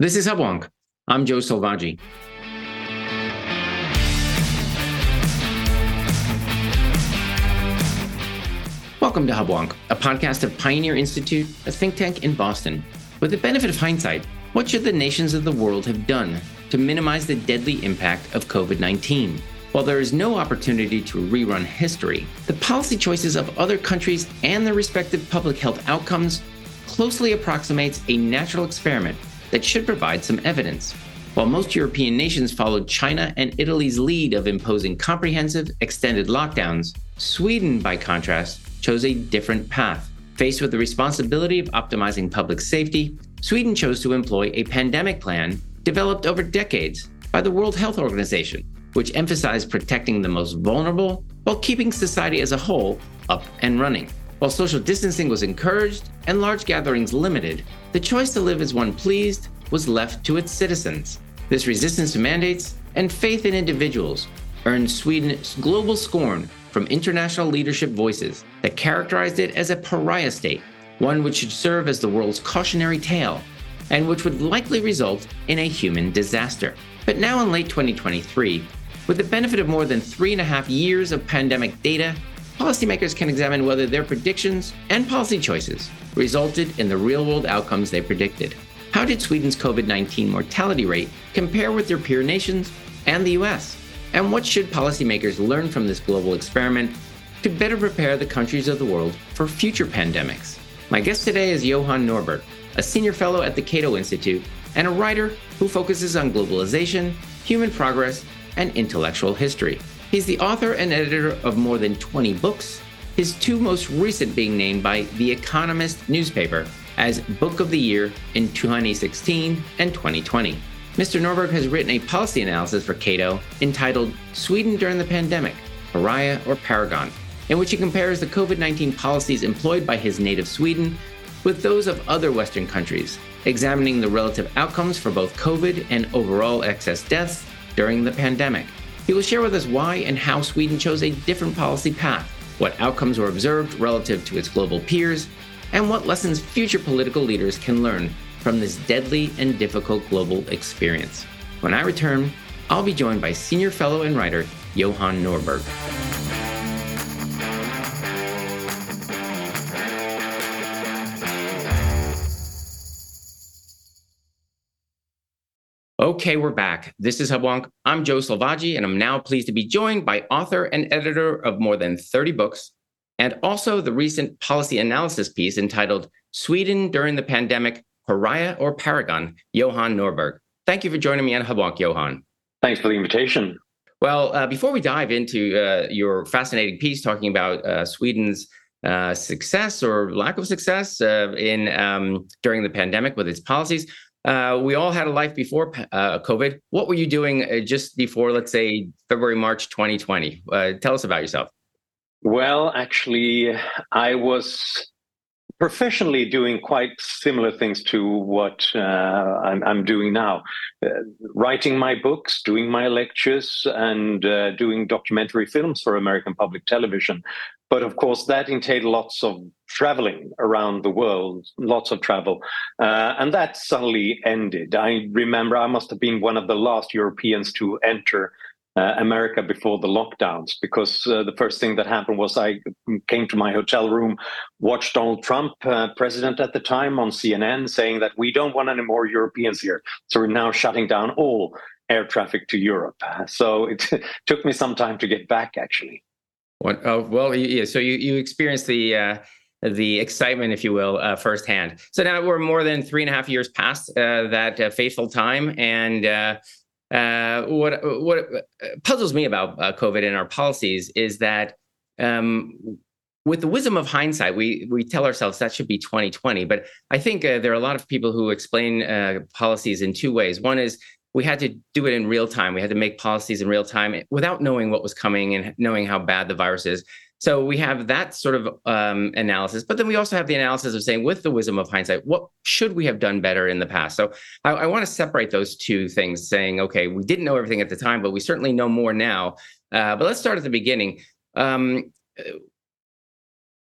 This is Hubwonk. I'm Joe Selvaggi. Welcome to Hubwonk, a podcast of Pioneer Institute, a think tank in Boston. With the benefit of hindsight, what should the nations of the world have done to minimize the deadly impact of COVID 19? While there is no opportunity to rerun history, the policy choices of other countries and their respective public health outcomes closely approximates a natural experiment that should provide some evidence. While most European nations followed China and Italy's lead of imposing comprehensive, extended lockdowns, Sweden, by contrast, chose a different path. Faced with the responsibility of optimizing public safety, Sweden chose to employ a pandemic plan developed over decades by the World Health Organization, which emphasized protecting the most vulnerable while keeping society as a whole up and running. While social distancing was encouraged and large gatherings limited, the choice to live as one pleased was left to its citizens. This resistance to mandates and faith in individuals earned Sweden global scorn from international leadership voices that characterized it as a pariah state, one which should serve as the world's cautionary tale, and which would likely result in a human disaster. But now in late 2023, with the benefit of more than three and a half years of pandemic data policymakers can examine whether their predictions and policy choices resulted in the real world outcomes they predicted. How did Sweden's COVID 19 mortality rate compare with their peer nations and the US? And what should policymakers learn from this global experiment to better prepare the countries of the world for future pandemics? My guest today is Johan Norberg, a senior fellow at the Cato Institute and a writer who focuses on globalization, human progress, and intellectual history. He's the author and editor of more than 20 books, his two most recent being named by The Economist newspaper as Book of the Year in 2016 and 2020. Mr. Norberg has written a policy analysis for Cato entitled Sweden During the Pandemic Pariah or Paragon, in which he compares the COVID 19 policies employed by his native Sweden with those of other Western countries, examining the relative outcomes for both COVID and overall excess deaths during the pandemic. He will share with us why and how Sweden chose a different policy path, what outcomes were observed relative to its global peers, and what lessons future political leaders can learn from this deadly and difficult global experience. When I return, I'll be joined by senior fellow and writer Johan Norberg. Okay, we're back. This is Hubwonk. I'm Joe Selvaggi, and I'm now pleased to be joined by author and editor of more than 30 books, and also the recent policy analysis piece entitled Sweden During the Pandemic Pariah or Paragon, Johan Norberg. Thank you for joining me on Hubwonk, Johan. Thanks for the invitation. Well, uh, before we dive into uh, your fascinating piece talking about uh, Sweden's uh, success or lack of success uh, in um, during the pandemic with its policies, uh, we all had a life before uh, COVID. What were you doing uh, just before, let's say, February, March 2020? Uh, tell us about yourself. Well, actually, I was professionally doing quite similar things to what uh, I'm, I'm, doing now uh, writing my books doing my lectures and uh, doing documentary films for american public television but of course, that entailed lots of traveling around the world, lots of travel. Uh, and that suddenly ended. I remember I must have been one of the last Europeans to enter America before the lockdowns, because uh, the first thing that happened was I came to my hotel room, watched Donald Trump, uh, president at the time, on CNN, saying that we don't want any more Europeans here. So we're now shutting down all air traffic to Europe. So it took me some time to get back, actually. What, oh, well, yeah. So you you experienced the uh, the excitement, if you will, uh, firsthand. So now we're more than three and a half years past uh, that uh, fateful time, and uh, uh, what what puzzles me about COVID and our policies is that. Um, with the wisdom of hindsight, we we tell ourselves that should be 2020. But I think there are a lot of people who explain policies in two ways. One is we had to do it in real time. We had to make policies in real time without knowing what was coming and knowing how bad the virus is. So we have that sort of um, analysis, but then we also have the analysis of saying, with the wisdom of hindsight, what should we have done better in the past? So I, I want to separate those two things, saying, okay, we didn't know everything at the time, but we certainly know more now. Uh, but let's start at the beginning. Um,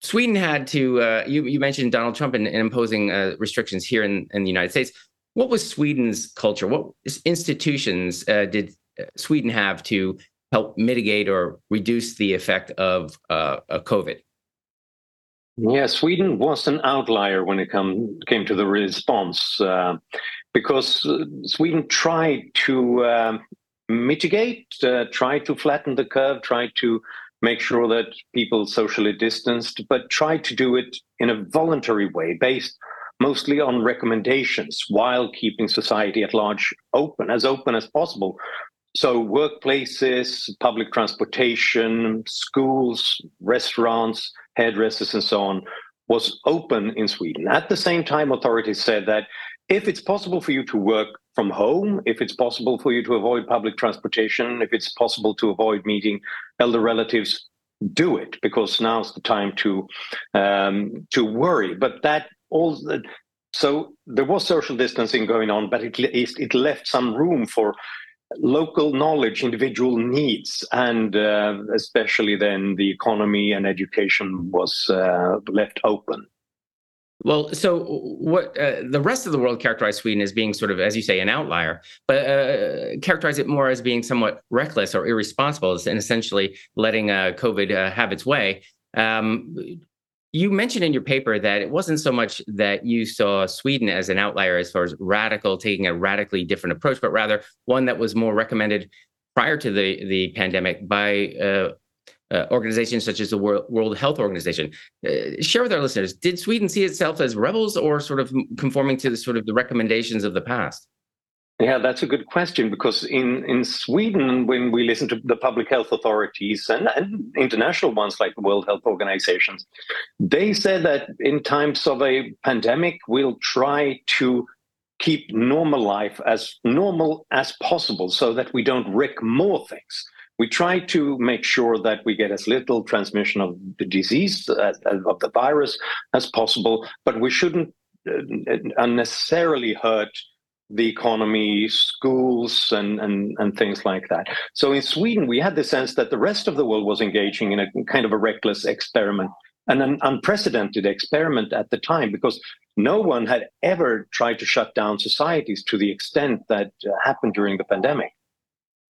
Sweden had to. Uh, you, you mentioned Donald Trump and, imposing uh, restrictions here in, in the United States What was Sweden's culture? What institutions uh, did uh, Sweden have to help mitigate or reduce the effect of uh, COVID? Yeah, Sweden was an outlier when it come, came to the response uh, because uh, Sweden tried to uh, mitigate, uh, tried to flatten the curve, tried to make sure that people socially distanced, but tried to do it in a voluntary way based mostly on recommendations while keeping society at large open, as open as possible. So, workplaces, public transportation, schools, restaurants, hairdressers, and so on was open in Sweden. At the same time, authorities said that if it's possible for you to work from home, if it's possible for you to avoid public transportation, if it's possible to avoid meeting elder relatives, do it because now's the time to um, to worry. But that all so there was social distancing going on, but least it left some room for local knowledge, individual needs, and uh, especially then the economy and education was uh, left open. Well, so what uh, the rest of the world characterized Sweden as being sort of, as you say, an outlier, but uh, characterize it more as being somewhat reckless or irresponsible, and essentially letting uh, COVID uh, have its way. Um, you mentioned in your paper that it wasn't so much that you saw Sweden as an outlier as far as radical, taking a radically different approach, but rather one that was more recommended prior to the the pandemic by uh, uh, organizations such as the World, Health Organization. Uh, share with our listeners: Did Sweden see itself as rebels, or sort of conforming to the sort of the recommendations of the past? Yeah, that's a good question because in, in Sweden, when we listen to the public health authorities and, and international ones like the World Health Organizations, they said that in times of a pandemic, we'll try to keep normal life as normal as possible so that we don't wreck more things. We try to make sure that we get as little transmission of the disease, uh, of the virus, as possible, but we shouldn't uh, unnecessarily hurt the economy, schools, and, and, and things like that. So in Sweden, we had the sense that the rest of the world was engaging in a kind of a reckless experiment, and an unprecedented experiment at the time, because no one had ever tried to shut down societies to the extent that uh, happened during the pandemic.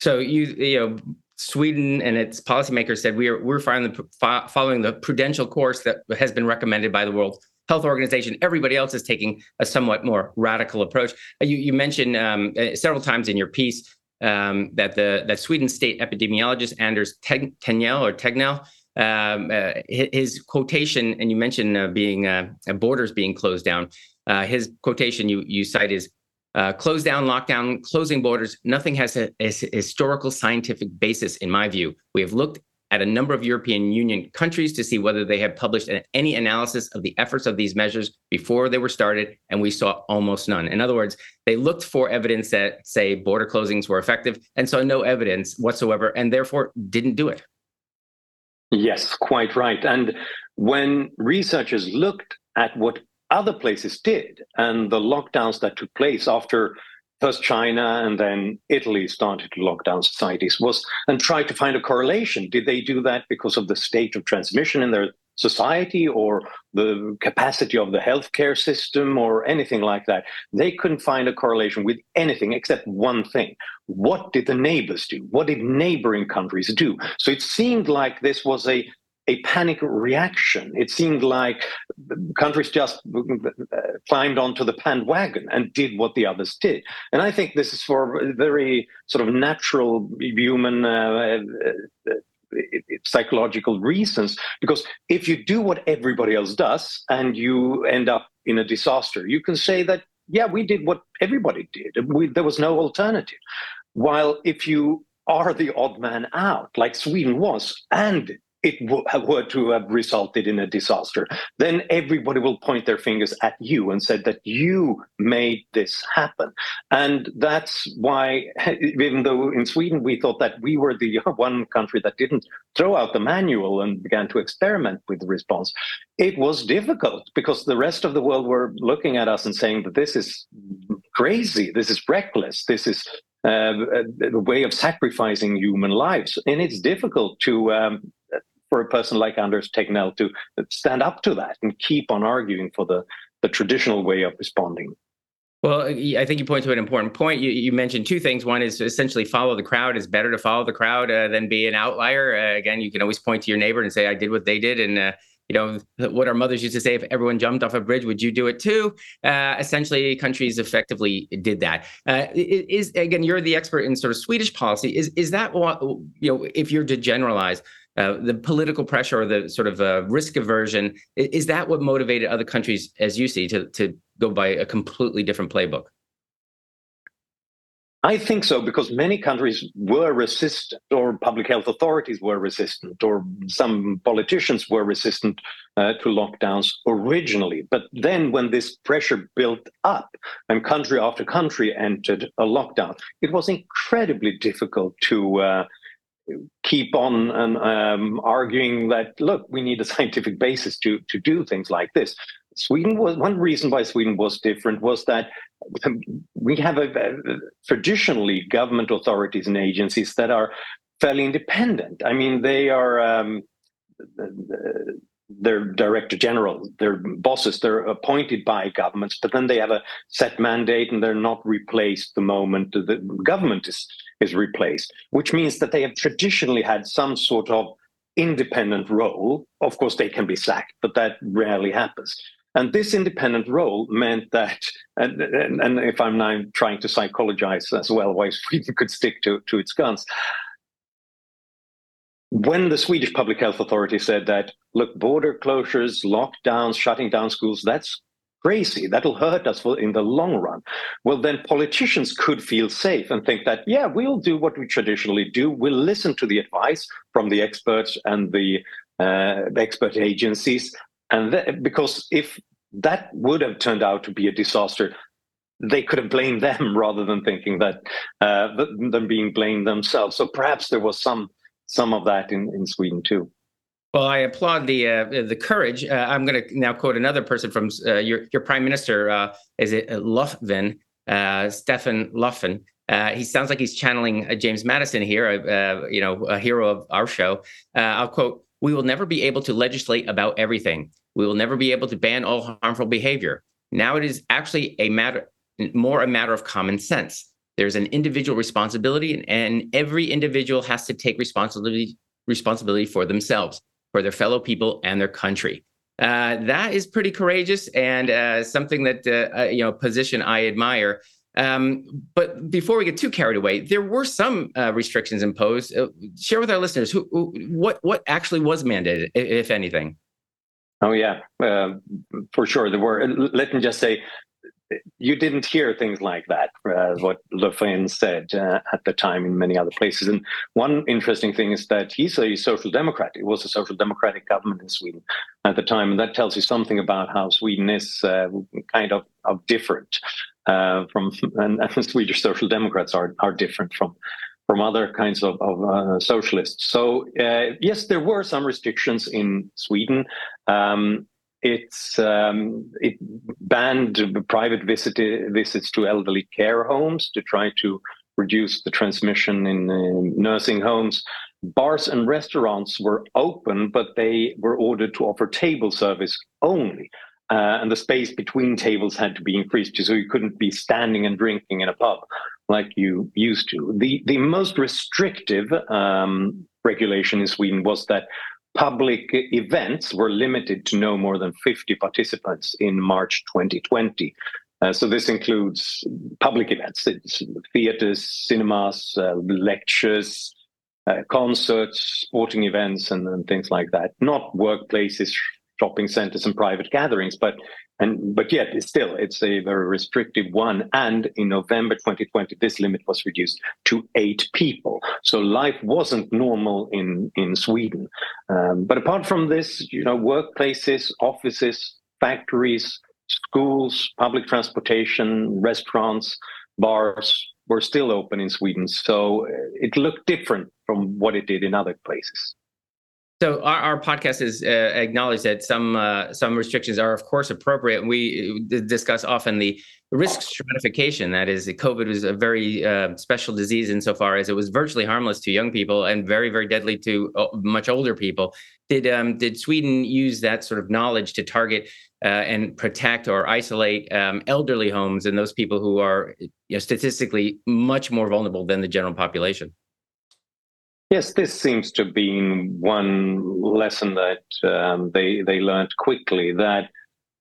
So you you know Sweden and its policymakers said we are we're following the, following the prudential course that has been recommended by the World Health Organization. Everybody else is taking a somewhat more radical approach. Uh, you, you mentioned um, uh, several times in your piece um, that the that Sweden state epidemiologist Anders Tegnell or Tegnell um, uh, his quotation, and you mentioned uh, being uh, borders being closed down. Uh, his quotation you you cite is uh, close down, lockdown, closing borders. Nothing has a, a, historical scientific basis, in my view. We have looked at a number of European Union countries to see whether they had published any analysis of the efforts of these measures before they were started, and we saw almost none. In other words, they looked for evidence that, say, border closings were effective and saw no evidence whatsoever, and therefore didn't do it. Yes, quite right. And when researchers looked at what other places did and the lockdowns that took place after first China and then Italy started to lock down societies was and tried to find a correlation. Did they do that because of the state of transmission in their society or the capacity of the healthcare system or anything like that? They couldn't find a correlation with anything except one thing. What did the neighbors do? What did neighboring countries do? So it seemed like this was a a panic reaction. It seemed like countries just climbed onto the bandwagon and did what the others did. And I think this is for very sort of natural human uh, uh, psychological reasons. Because if you do what everybody else does and you end up in a disaster, you can say that, yeah, we did what everybody did. We, there was no alternative. While if you are the odd man out, like Sweden was, and it were to have resulted in a disaster, then everybody will point their fingers at you and say that you made this happen. And that's why, even though in Sweden we thought that we were the one country that didn't throw out the manual and began to experiment with the response, it was difficult because the rest of the world were looking at us and saying that this is crazy, this is reckless, this is uh, a, way of sacrificing human lives. And it's difficult to um, for a person like Anders Tegnell to stand up to that and keep on arguing for the, the traditional way of responding. Well, I think you point to an important point. You, you, mentioned two things. One is essentially follow the crowd. It's better to follow the crowd uh, than be an outlier. Uh, again, you can always point to your neighbor and say, "I did what they did," and uh, you know what our mothers used to say: "If everyone jumped off a bridge, would you do it too?" Uh, essentially, countries effectively did that. Uh, is again, you're the expert in sort of Swedish policy. Is is that what you know? If you're to generalize, uh, the political pressure or the sort of uh, risk aversion is that what motivated other countries as you see to to go by a completely different playbook I think so because many countries were resistant, or public health authorities were resistant, or some politicians were resistant uh, to lockdowns originally. But then, when this pressure built up and country after country entered a lockdown, it was incredibly difficult to. Keep on and um, arguing that look we need a scientific basis to to do things like this sweden was one reason why sweden was different was that we have a, a, traditionally government authorities and agencies that are fairly independent. I mean, they are um, they're director general, they're bosses, they're appointed by governments, but then they have a set mandate and they're not replaced the moment the government is is replaced, which means that they have traditionally had some sort of independent role. Of course, they can be sacked, but that rarely happens. And this independent role meant that, and, and, and if I'm now trying to psychologize as well, why Sweden could stick to, to its guns. When the Swedish Public Health Authority said that, look, border closures, lockdowns, shutting down schools, that's crazy. That'll hurt us in the long run. Well, then politicians could feel safe and think that, yeah, we'll do what we traditionally do. We'll listen to the advice from the experts and the uh, expert agencies, and that, because if that would have turned out to be a disaster, they could have blamed them rather than thinking that uh, them being blamed themselves. So perhaps there was some some of that in, in Sweden too. Well, I applaud the uh, the courage. Uh, I'm going to now quote another person from uh, your your prime minister. Uh, is it Löfven, uh, Stefan Löfven? Uh, he sounds like he's channeling James Madison here, you know, a hero of our show. I'll quote: we will never be able to legislate about everything. We will never be able to ban all harmful behavior. Now it is actually a matter more a matter of common sense. There's an individual responsibility, and every individual has to take responsibility responsibility for themselves, for their fellow people, and their country. Uh, that is pretty courageous and uh, something that uh, uh you know position I admire. Um, but before we get too carried away, there were some uh, restrictions imposed. Uh, share with our listeners who, who, what what actually was mandated, if anything. Oh yeah, for sure there were. Let me just say, you didn't hear things like that. Uh, what Le said uh, at the time in many other places. And one interesting thing is that he's a social democrat. It was a social democratic government in Sweden at the time, and that tells you something about how Sweden is uh, kind of, of different uh, from and, and, Swedish social democrats are are different from from other kinds of, of uh, socialists. So uh, yes, there were some restrictions in Sweden. Um, it's um, it banned private visit, visits to elderly care homes to try to reduce the transmission in uh, nursing homes. Bars and restaurants were open, but they were ordered to offer table service only. Uh, and the space between tables had to be increased so you couldn't be standing and drinking in a pub like you used to. The the most restrictive um, regulation in Sweden was that public events were limited to no more than 50 participants in March 2020. Uh, so this includes public events, theaters, cinemas, uh, lectures, uh, concerts, sporting events, and, and, things like that. Not workplaces, shopping centers and private gatherings, but and but yet it's still it's a very restrictive one. And in November 2020, this limit was reduced to eight people. So life wasn't normal in in Sweden. Um, but apart from this, you know, workplaces, offices, factories, schools, public transportation, restaurants, bars were still open in Sweden. So uh, it looked different from what it did in other places. So our, our podcast is uh, acknowledged that some uh, some restrictions are of course appropriate. We uh, discuss often the risk stratification. That is, COVID was a very uh, special disease insofar as it was virtually harmless to young people and very very deadly to uh, much older people. Did um, did Sweden use that sort of knowledge to target and protect or isolate um, elderly homes and those people who are you know, statistically much more vulnerable than the general population. Yes, this seems to be one lesson that um, they they learned quickly that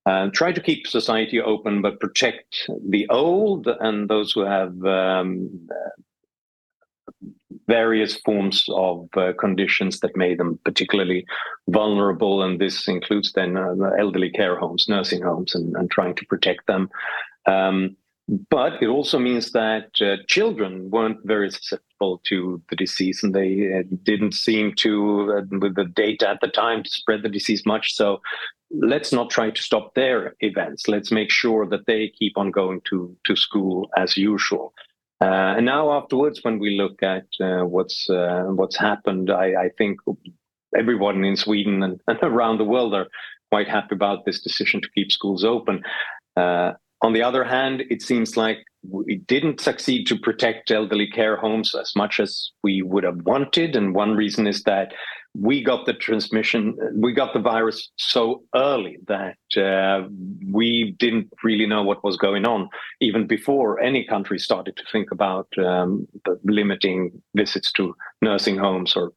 uh, try to keep society open, but protect the old and those who have um, various forms of uh, conditions that made them particularly vulnerable. And this includes then uh, elderly care homes, nursing homes, and, and trying to protect them. Um, but it also means that uh, children weren't very susceptible to the disease, and they uh, didn't seem to, uh, with the data at the time, to spread the disease much. So let's not try to stop their events. Let's make sure that they keep on going to, to school as usual. Uh, and now afterwards, when we look at uh, what's uh, what's happened, I, I, think everyone in Sweden and, and, around the world are quite happy about this decision to keep schools open. Uh, on the other hand, it seems like we didn't succeed to protect elderly care homes as much as we would have wanted. And one reason is that we got the transmission, we got the virus so early that uh, we didn't really know what was going on, even before any country started to think about um, limiting visits to nursing homes or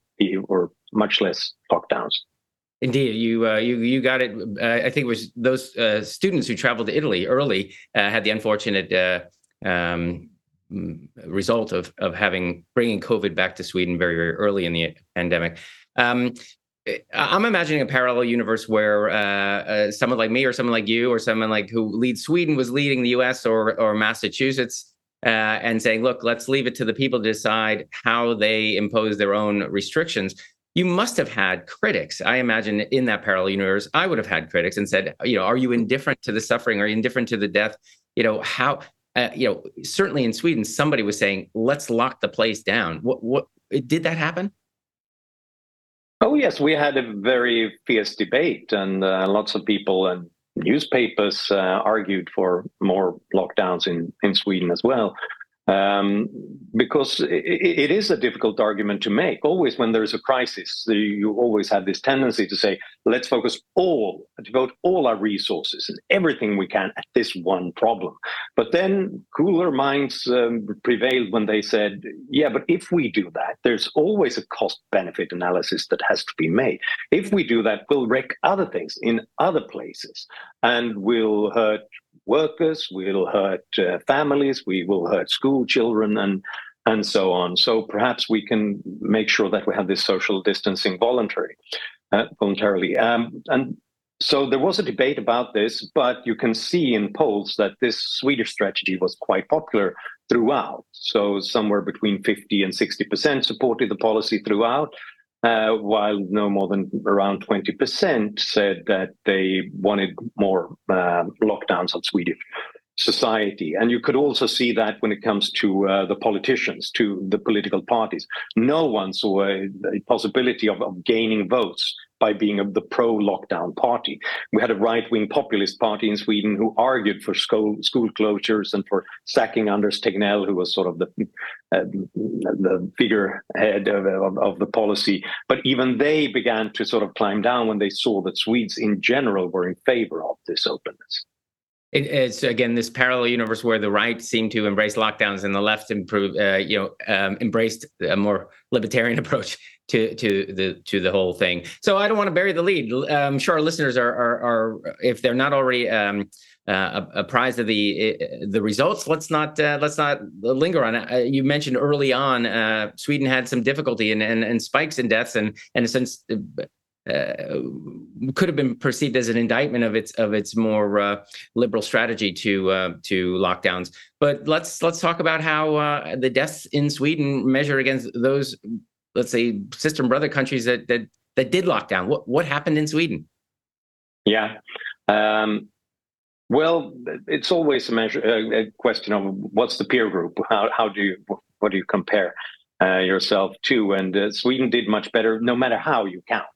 or much less lockdowns. Indeed, you uh, you you got it. Uh, I think it was those uh, students who traveled to Italy early uh, had the unfortunate uh, um, result of of having bringing COVID back to Sweden very very early in the pandemic. Um, I'm imagining a parallel universe where uh, someone like me, or someone like you, or someone like who leads Sweden was leading the U.S. or or Massachusetts, and saying, "Look, let's leave it to the people to decide how they impose their own restrictions." You must have had critics. I imagine in that parallel universe, I would have had critics and said, "You know, are you indifferent to the suffering? Are you indifferent to the death? You know, how?" Uh, you know, certainly in Sweden, somebody was saying, "Let's lock the place down." What? What? Did that happen? Oh, yes, we had a very fierce debate, and uh, lots of people and newspapers uh, argued for more lockdowns in, in Sweden as well um, because it, it is a difficult argument to make. Always, when there is a crisis, you always have this tendency to say, "Let's focus all, devote all our resources and everything we can at this one problem." But then, cooler minds um, prevailed when they said, "Yeah, but if we do that, there's always a cost-benefit analysis that has to be made. If we do that, we'll wreck other things in other places, and we'll hurt workers, we'll hurt uh, families, we will hurt school children, and and so on. So perhaps we can make sure that we have this social distancing voluntary, uh, voluntarily. Um, and so there was a debate about this, but you can see in polls that this Swedish strategy was quite popular throughout. So somewhere between 50 and 60% supported the policy throughout uh, while no more than around 20% said that they wanted more uh, lockdowns on Swedish society. And you could also see that when it comes to uh, the politicians, to the political parties. No one saw a, a possibility of, of, gaining votes by being of the pro lockdown party. We had a right wing populist party in Sweden who argued for school, school closures and for sacking Anders Tegnell, who was sort of the, uh, the figurehead of, of, of the policy. But even they began to sort of climb down when they saw that Swedes in general were in favor of this openness. It, it's again this parallel universe where the right seemed to embrace lockdowns and the left improve, uh, you know, um, embraced a more libertarian approach to to the to the whole thing. So I don't want to bury the lead. I'm um, sure our listeners are are, are if they're not already um, uh, apprised of the uh, the results. Let's not uh, let's not linger on it. Uh, you mentioned early on uh, Sweden had some difficulty and, and and spikes in deaths and and since uh, could have been perceived as an indictment of its of its more uh, liberal strategy to uh, to lockdowns. But let's let's talk about how uh, the deaths in Sweden measure against those, let's say, sister and brother countries that that that did lockdown. What what happened in Sweden? Yeah. Um, well, it's always a measure, a question of what's the peer group. How how do you what do you compare uh, yourself to? And uh, Sweden did much better, no matter how you count.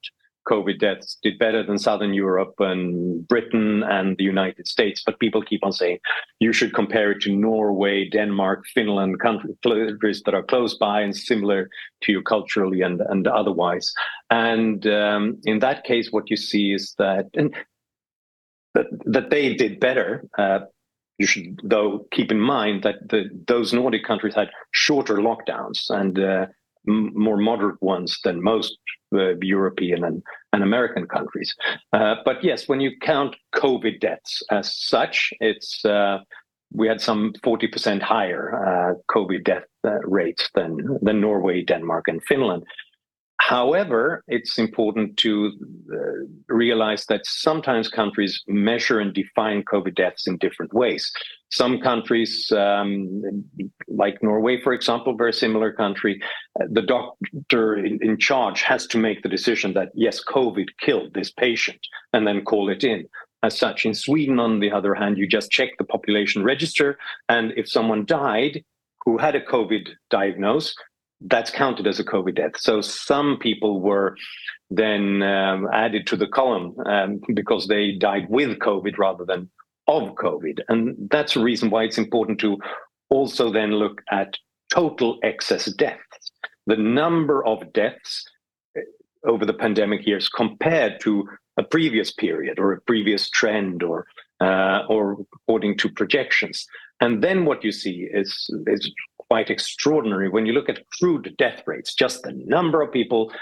COVID deaths did better than Southern Europe and Britain and the United States. But people keep on saying you should compare it to Norway, Denmark, Finland, countries that are close by and similar to you culturally and, and otherwise. And um, in that case, what you see is that, that, that they did better. Uh, you should, though, keep in mind that the, those Nordic countries had shorter lockdowns and uh, m- more moderate ones than most uh, European and, and American countries. Uh, but yes, when you count COVID deaths as such, it's uh, we had some 40% higher uh, COVID death uh, rates than, than Norway, Denmark, and Finland. However, it's important to uh, realize that sometimes countries measure and define COVID deaths in different ways. Some countries, um, like Norway, for example, very similar country, uh, the doctor in, in, charge has to make the decision that, yes, COVID killed this patient and then call it in. As such, in Sweden, on the other hand, you just check the population register, and if someone died who had a COVID diagnosis, that's counted as a COVID death. So some people were then um, added to the column um, because they died with COVID rather than of COVID. And that's a reason why it's important to also then look at total excess deaths, the number of deaths uh, over the pandemic years compared to a previous period or a previous trend or uh, or according to projections. And then what you see is is quite extraordinary. When you look at crude death rates, just the number of people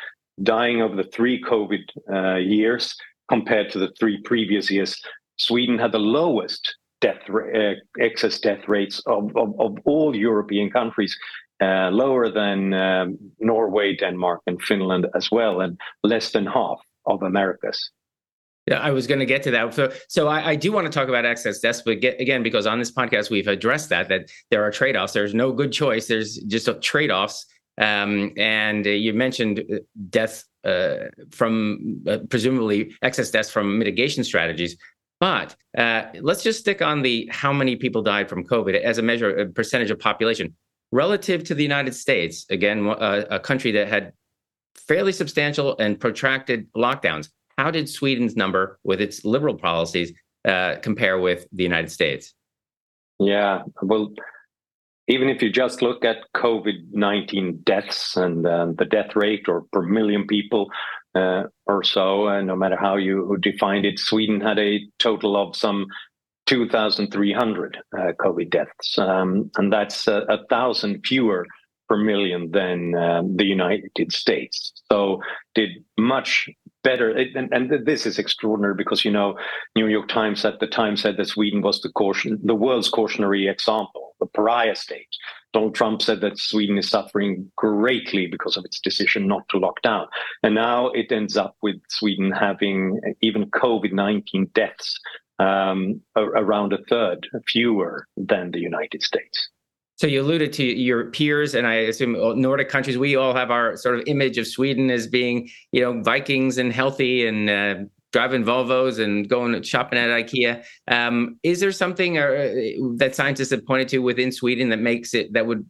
dying over the three COVID uh, years compared to the three previous years, Sweden had the lowest death uh, excess death rates of, of, of all European countries, uh, lower than um, Norway, Denmark, and Finland as well, and less than half of America's. I was going to get to that. So, so I, I, do want to talk about excess deaths, but get, again, because on this podcast we've addressed that that there are trade offs. There's no good choice. There's just trade offs. Um, and uh, you mentioned uh, death uh, from uh, presumably excess deaths from mitigation strategies. But uh, let's just stick on the how many people died from COVID as a measure, a percentage of population relative to the United States. Again, a, a country that had fairly substantial and protracted lockdowns how did Sweden's number, with its liberal policies, uh, compare with the United States? Yeah, well, even if you just look at COVID 19 deaths and uh, the death rate or per million people uh, or so, uh, no matter how you defined it, Sweden had a total of some 2,300 uh, COVID deaths. Um, and that's a, a thousand fewer per million than the United States. So did much better. And, and, this is extraordinary because you know, New York Times at the time said that Sweden was the caution, the world's cautionary example, the pariah state. Donald Trump said that Sweden is suffering greatly because of its decision not to lock down, and now it ends up with Sweden having even COVID nineteen deaths um, around a third fewer than the United States. So you alluded to your peers, and I assume Nordic countries. We all have our sort of image of Sweden as being, you know, Vikings and healthy and uh, driving Volvos and going shopping at IKEA. Um, is there something uh, that scientists have pointed to within Sweden that makes it that would,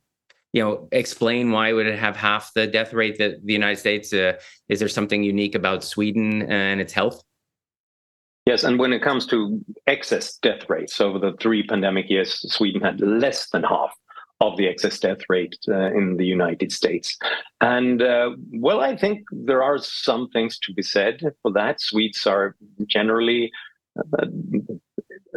you know, explain why would it have half the death rate that the United States? Uh, is there something unique about Sweden and its health? Yes, and when it comes to excess death rates over the three pandemic years, Sweden had less than half of the excess death rate uh, in the United States. And uh, well, I think there are some things to be said for that. Swedes are generally a,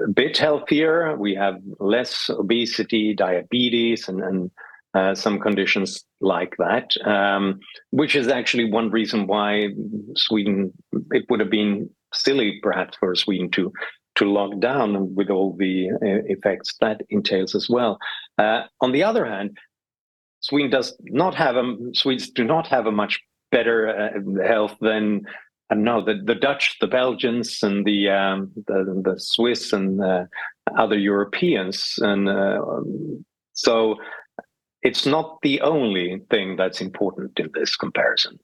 a bit healthier. We have less obesity, diabetes, and, and uh, some conditions like that, um, which is actually one reason why Sweden, it would have been silly perhaps for Sweden to to lock down with all the uh, effects that entails as well. Uh, on the other hand, Sweden does not have a Swedes do not have a much better uh, health than I don't know the, the Dutch, the Belgians, and the um, the, the Swiss and uh, other Europeans, and uh, so it's not the only thing that's important in this comparison.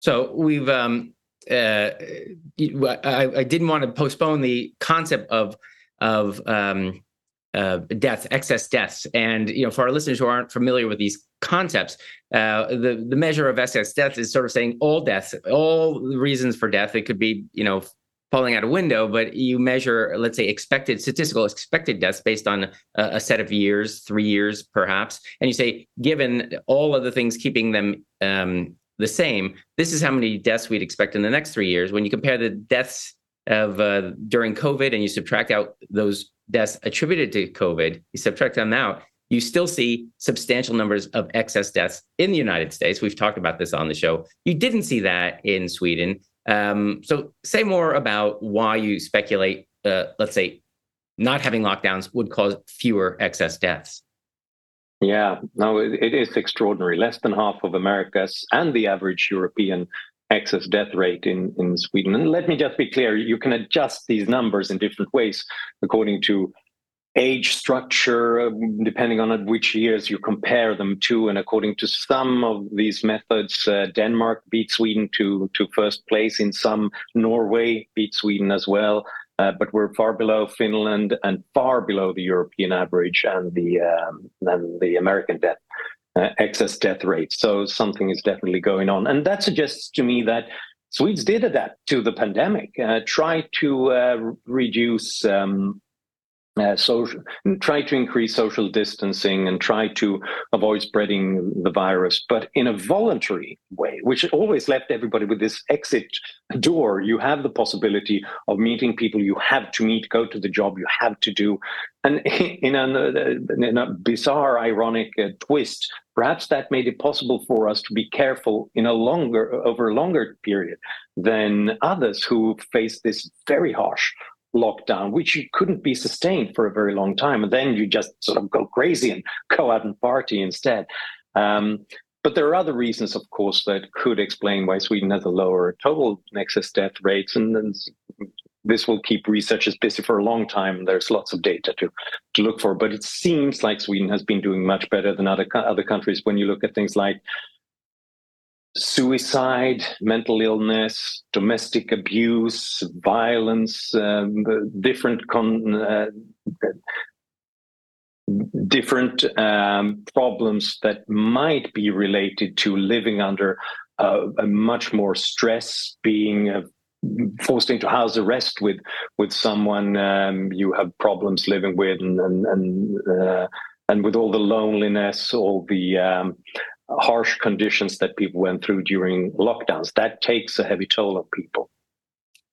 So we've um, uh, I, I, didn't want to postpone the concept of of um, uh, deaths, excess deaths, and you know, for our listeners who aren't familiar with these concepts, uh, the the measure of excess death is sort of saying all deaths, all reasons for death. It could be you know falling out a window, but you measure, let's say, expected statistical expected deaths based on a, a set of years, three years perhaps, and you say, given all of the things keeping them um, the same. This is how many deaths we'd expect in the next three years. When you compare the deaths of uh, during COVID and you subtract out those deaths attributed to COVID, you subtract them out, you still see substantial numbers of excess deaths in the United States. We've talked about this on the show. You didn't see that in Sweden. Um, so, say more about why you speculate, uh, let's say, not having lockdowns would cause fewer excess deaths. Yeah, no, it, it is extraordinary. Less than half of America's and the average European excess death rate in, in Sweden. And let me just be clear you can adjust these numbers in different ways according to age structure, um, depending on which years you compare them to. And according to some of these methods, uh, Denmark beat Sweden to, to first place. In some, Norway beat Sweden as well. Uh, but we're far below Finland and far below the European average and the um, and the American death uh, excess death rate. So something is definitely going on, and that suggests to me that Swedes did adapt to the pandemic, uh, try to uh, reduce um, uh, social, try to increase social distancing and try to avoid spreading the virus, but in a voluntary way, which always left everybody with this exit door. You have the possibility of meeting people you have to meet, go to the job you have to do. And in a, in a bizarre, ironic uh, twist, perhaps that made it possible for us to be careful in a longer, over a longer period than others who faced this very harsh lockdown, which you couldn't be sustained for a very long time. And then you just sort of go crazy and go out and party instead. Um, but there are other reasons, of course, that could explain why Sweden has a lower total excess death rates. And, and this will keep researchers busy for a long time. There's lots of data to, to look for. But it seems like Sweden has been doing much better than other, other countries when you look at things like suicide, mental illness, domestic abuse, violence, um, different con, uh, different um, problems that might be related to living under uh, a much more stress, being uh, forced into house arrest with with someone um, you have problems living with, and and and, uh, and with all the loneliness, all the um, harsh conditions that people went through during lockdowns. That takes a heavy toll on people.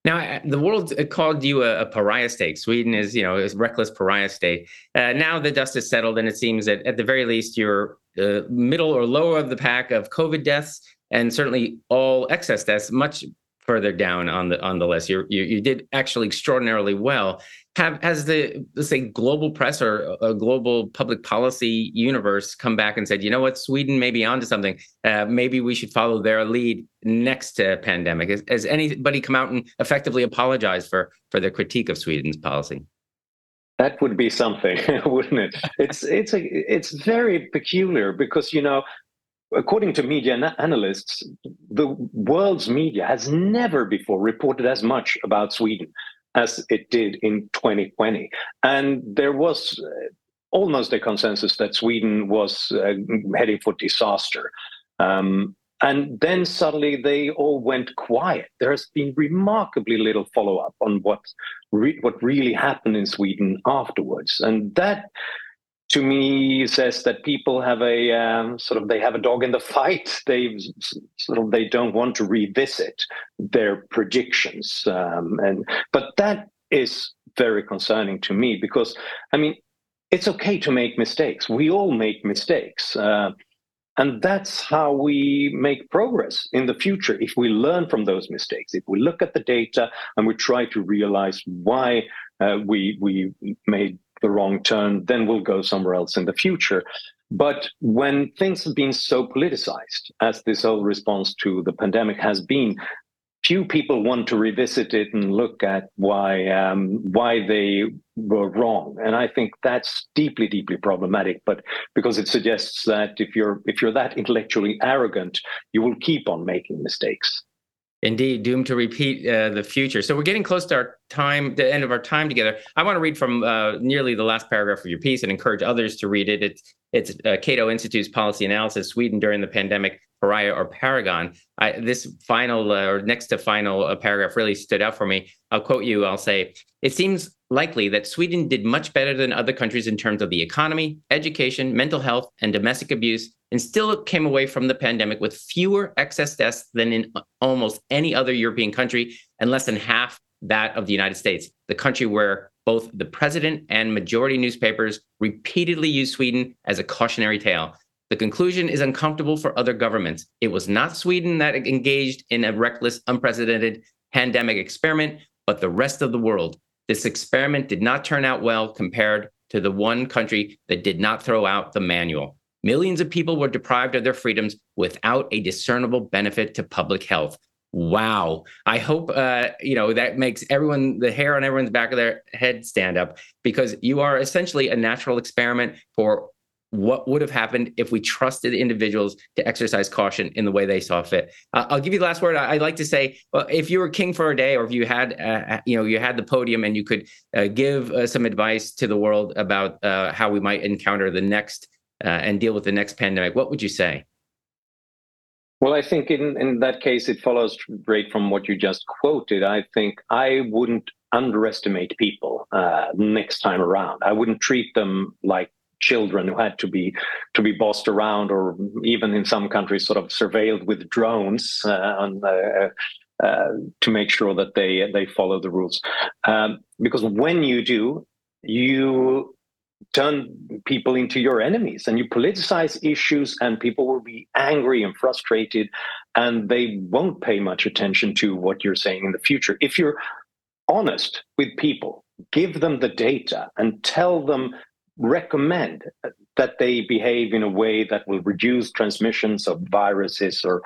Now, the world called you a, a, pariah state. Sweden is, you know, a reckless pariah state. Uh, now the dust is settled, and it seems that at the very least you're uh, middle or lower of the pack of COVID deaths, and certainly all excess deaths, much further down on the on the list. You you, you did actually extraordinarily well have has the let's say global press or a global public policy universe come back and said, you know what, Sweden may be onto something. Uh, maybe we should follow their lead next to pandemic. Has, has anybody come out and effectively apologize for for their critique of Sweden's policy? That would be something, wouldn't it? It's it's a it's very peculiar because you know according to media analysts, the world's media has never before reported as much about Sweden as it did in 2020. And there was uh, almost a consensus that Sweden was uh, heading for disaster. Um, and then suddenly they all went quiet. There has been remarkably little follow up on what re- what really happened in Sweden afterwards, and that to me says that people have a um, sort of they have a dog in the fight. They sort of they don't want to revisit their predictions, um, and but that is very concerning to me because I mean it's okay to make mistakes. We all make mistakes. Uh, and that's how we make progress in the future. If we learn from those mistakes, if we look at the data and we try to realize why uh, we we made the wrong turn, then we'll go somewhere else in the future. But when things have been so politicized, as this whole response to the pandemic has been, few people want to revisit it and look at why um, why they were wrong. And I think that's deeply, deeply problematic. But because it suggests that if you're if you're that intellectually arrogant, you will keep on making mistakes. Indeed, doomed to repeat uh, the future. So we're getting close to our time, the end of our time together. I want to read from uh, nearly the last paragraph of your piece and encourage others to read it. It's it's uh, Cato Institute's policy analysis: Sweden during the pandemic, pariah or paragon. I, this final uh, or next to final uh, paragraph really stood out for me. I'll quote you. I'll say it seems likely that Sweden did much better than other countries in terms of the economy, education, mental health, and domestic abuse and still came away from the pandemic with fewer excess deaths than in almost any other European country and less than half that of the United States, the country where both the president and majority newspapers repeatedly use Sweden as a cautionary tale. The conclusion is uncomfortable for other governments. It was not Sweden that engaged in a reckless, unprecedented pandemic experiment, but the rest of the world. This experiment did not turn out well compared to the one country that did not throw out the manual. Millions of people were deprived of their freedoms without a discernible benefit to public health. Wow. I hope uh, you know that makes everyone the hair on everyone's back of their head stand up because you are essentially a natural experiment for what would have happened if we trusted individuals to exercise caution in the way they saw fit. Uh, I'll give you the last word. I, would like to say, well, if you were king for a day, or if you had, uh, you know, you had the podium and you could uh, give uh, some advice to the world about uh, how we might encounter the next uh, and deal with the next pandemic, what would you say? Well, I think in, in that case, it follows straight from what you just quoted. I think I wouldn't underestimate people next time around. I wouldn't treat them like children who had to be to be bossed around or even in some countries sort of surveilled with drones uh, uh, uh, to make sure that they they follow the rules. Um, because when you do you turn people into your enemies and you politicize issues and people will be angry and frustrated and they won't pay much attention to what you're saying in the future. If you're honest with people give them the data and tell them recommend that they behave in a way that will reduce transmissions of viruses or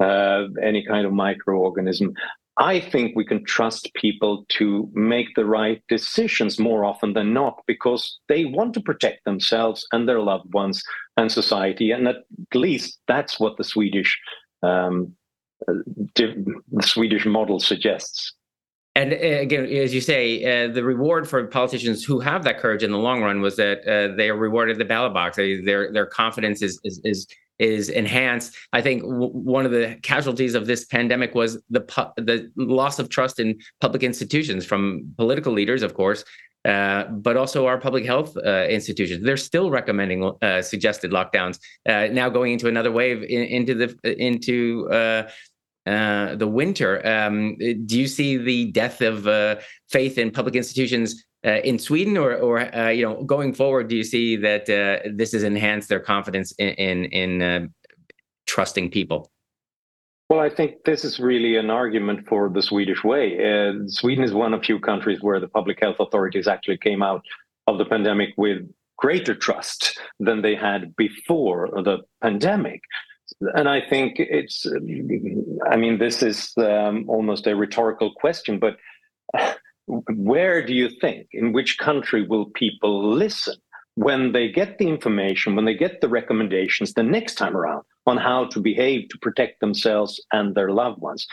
uh, any kind of microorganism. I think we can trust people to make the right decisions more often than not because they want to protect themselves and their loved ones and society. And at least that's what the Swedish um, uh, the Swedish model suggests. And uh, again, as you say, uh, the reward for politicians who have that courage in the long run was that uh, they are rewarded the ballot box. They, their their confidence is is is is enhanced. I think w- one of the casualties of this pandemic was the pu- the loss of trust in public institutions from political leaders, of course, uh, but also our public health uh, institutions. They're still recommending uh, suggested lockdowns. Uh, now going into another wave in, into the into uh, the winter. Um, do you see the death of uh, faith in public institutions uh, in Sweden, or, or uh, you know, going forward, do you see that uh, this has enhanced their confidence in in, in trusting people? Well, I think this is really an argument for the Swedish way. Sweden is one of few countries where the public health authorities actually came out of the pandemic with greater trust than they had before the pandemic and I think it's, I mean, this is um, almost a rhetorical question, but where do you think, in which country will people listen when they get the information, when they get the recommendations the next time around on how to behave to protect themselves and their loved ones?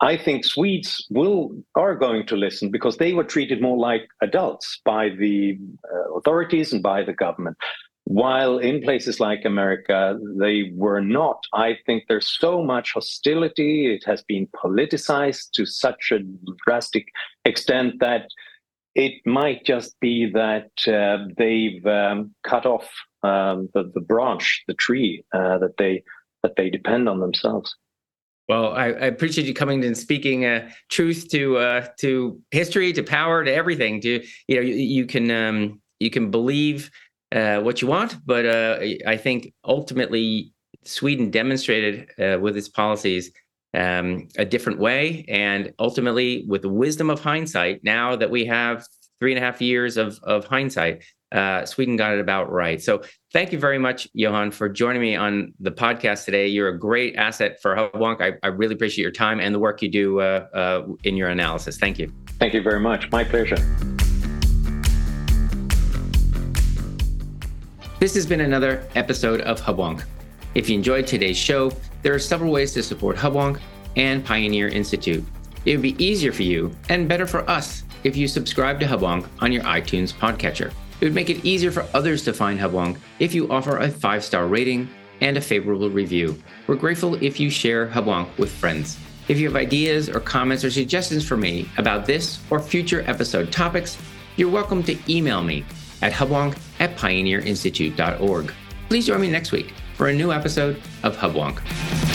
I think Swedes will are going to listen because they were treated more like adults by the uh, authorities and by the government. While in places like America, they were not. I think there's so much hostility. It has been politicized to such a drastic extent that it might just be that uh, they've um, cut off um, the, the branch, the tree uh, that they that they depend on themselves. Well, I, I, appreciate you coming and speaking uh, truth to uh, to history, to power, to everything. To you know, you, you can um, you can believe uh, what you want. But uh, I think ultimately Sweden demonstrated uh, with its policies um, a different way, and ultimately with the wisdom of hindsight. Now that we have three and a half years of of hindsight, uh, Sweden got it about right. So thank you very much, Johan, for joining me on the podcast today. You're a great asset for Hubwonk. I, I really appreciate your time and the work you do uh, in your analysis. Thank you. Thank you very much. My pleasure. This has been another episode of Hubwonk. If you enjoyed today's show, there are several ways to support Hubwonk and Pioneer Institute. It would be easier for you and better for us if you subscribe to Hubwonk on your iTunes podcatcher. It would make it easier for others to find Hubwonk if you offer a five star rating and a favorable review. We're grateful if you share Hubwonk with friends. If you have ideas or comments or suggestions for me about this or future episode topics, you're welcome to email me at hubwonk at pioneerinstitute.org. Please join me next week for a new episode of Hubwonk.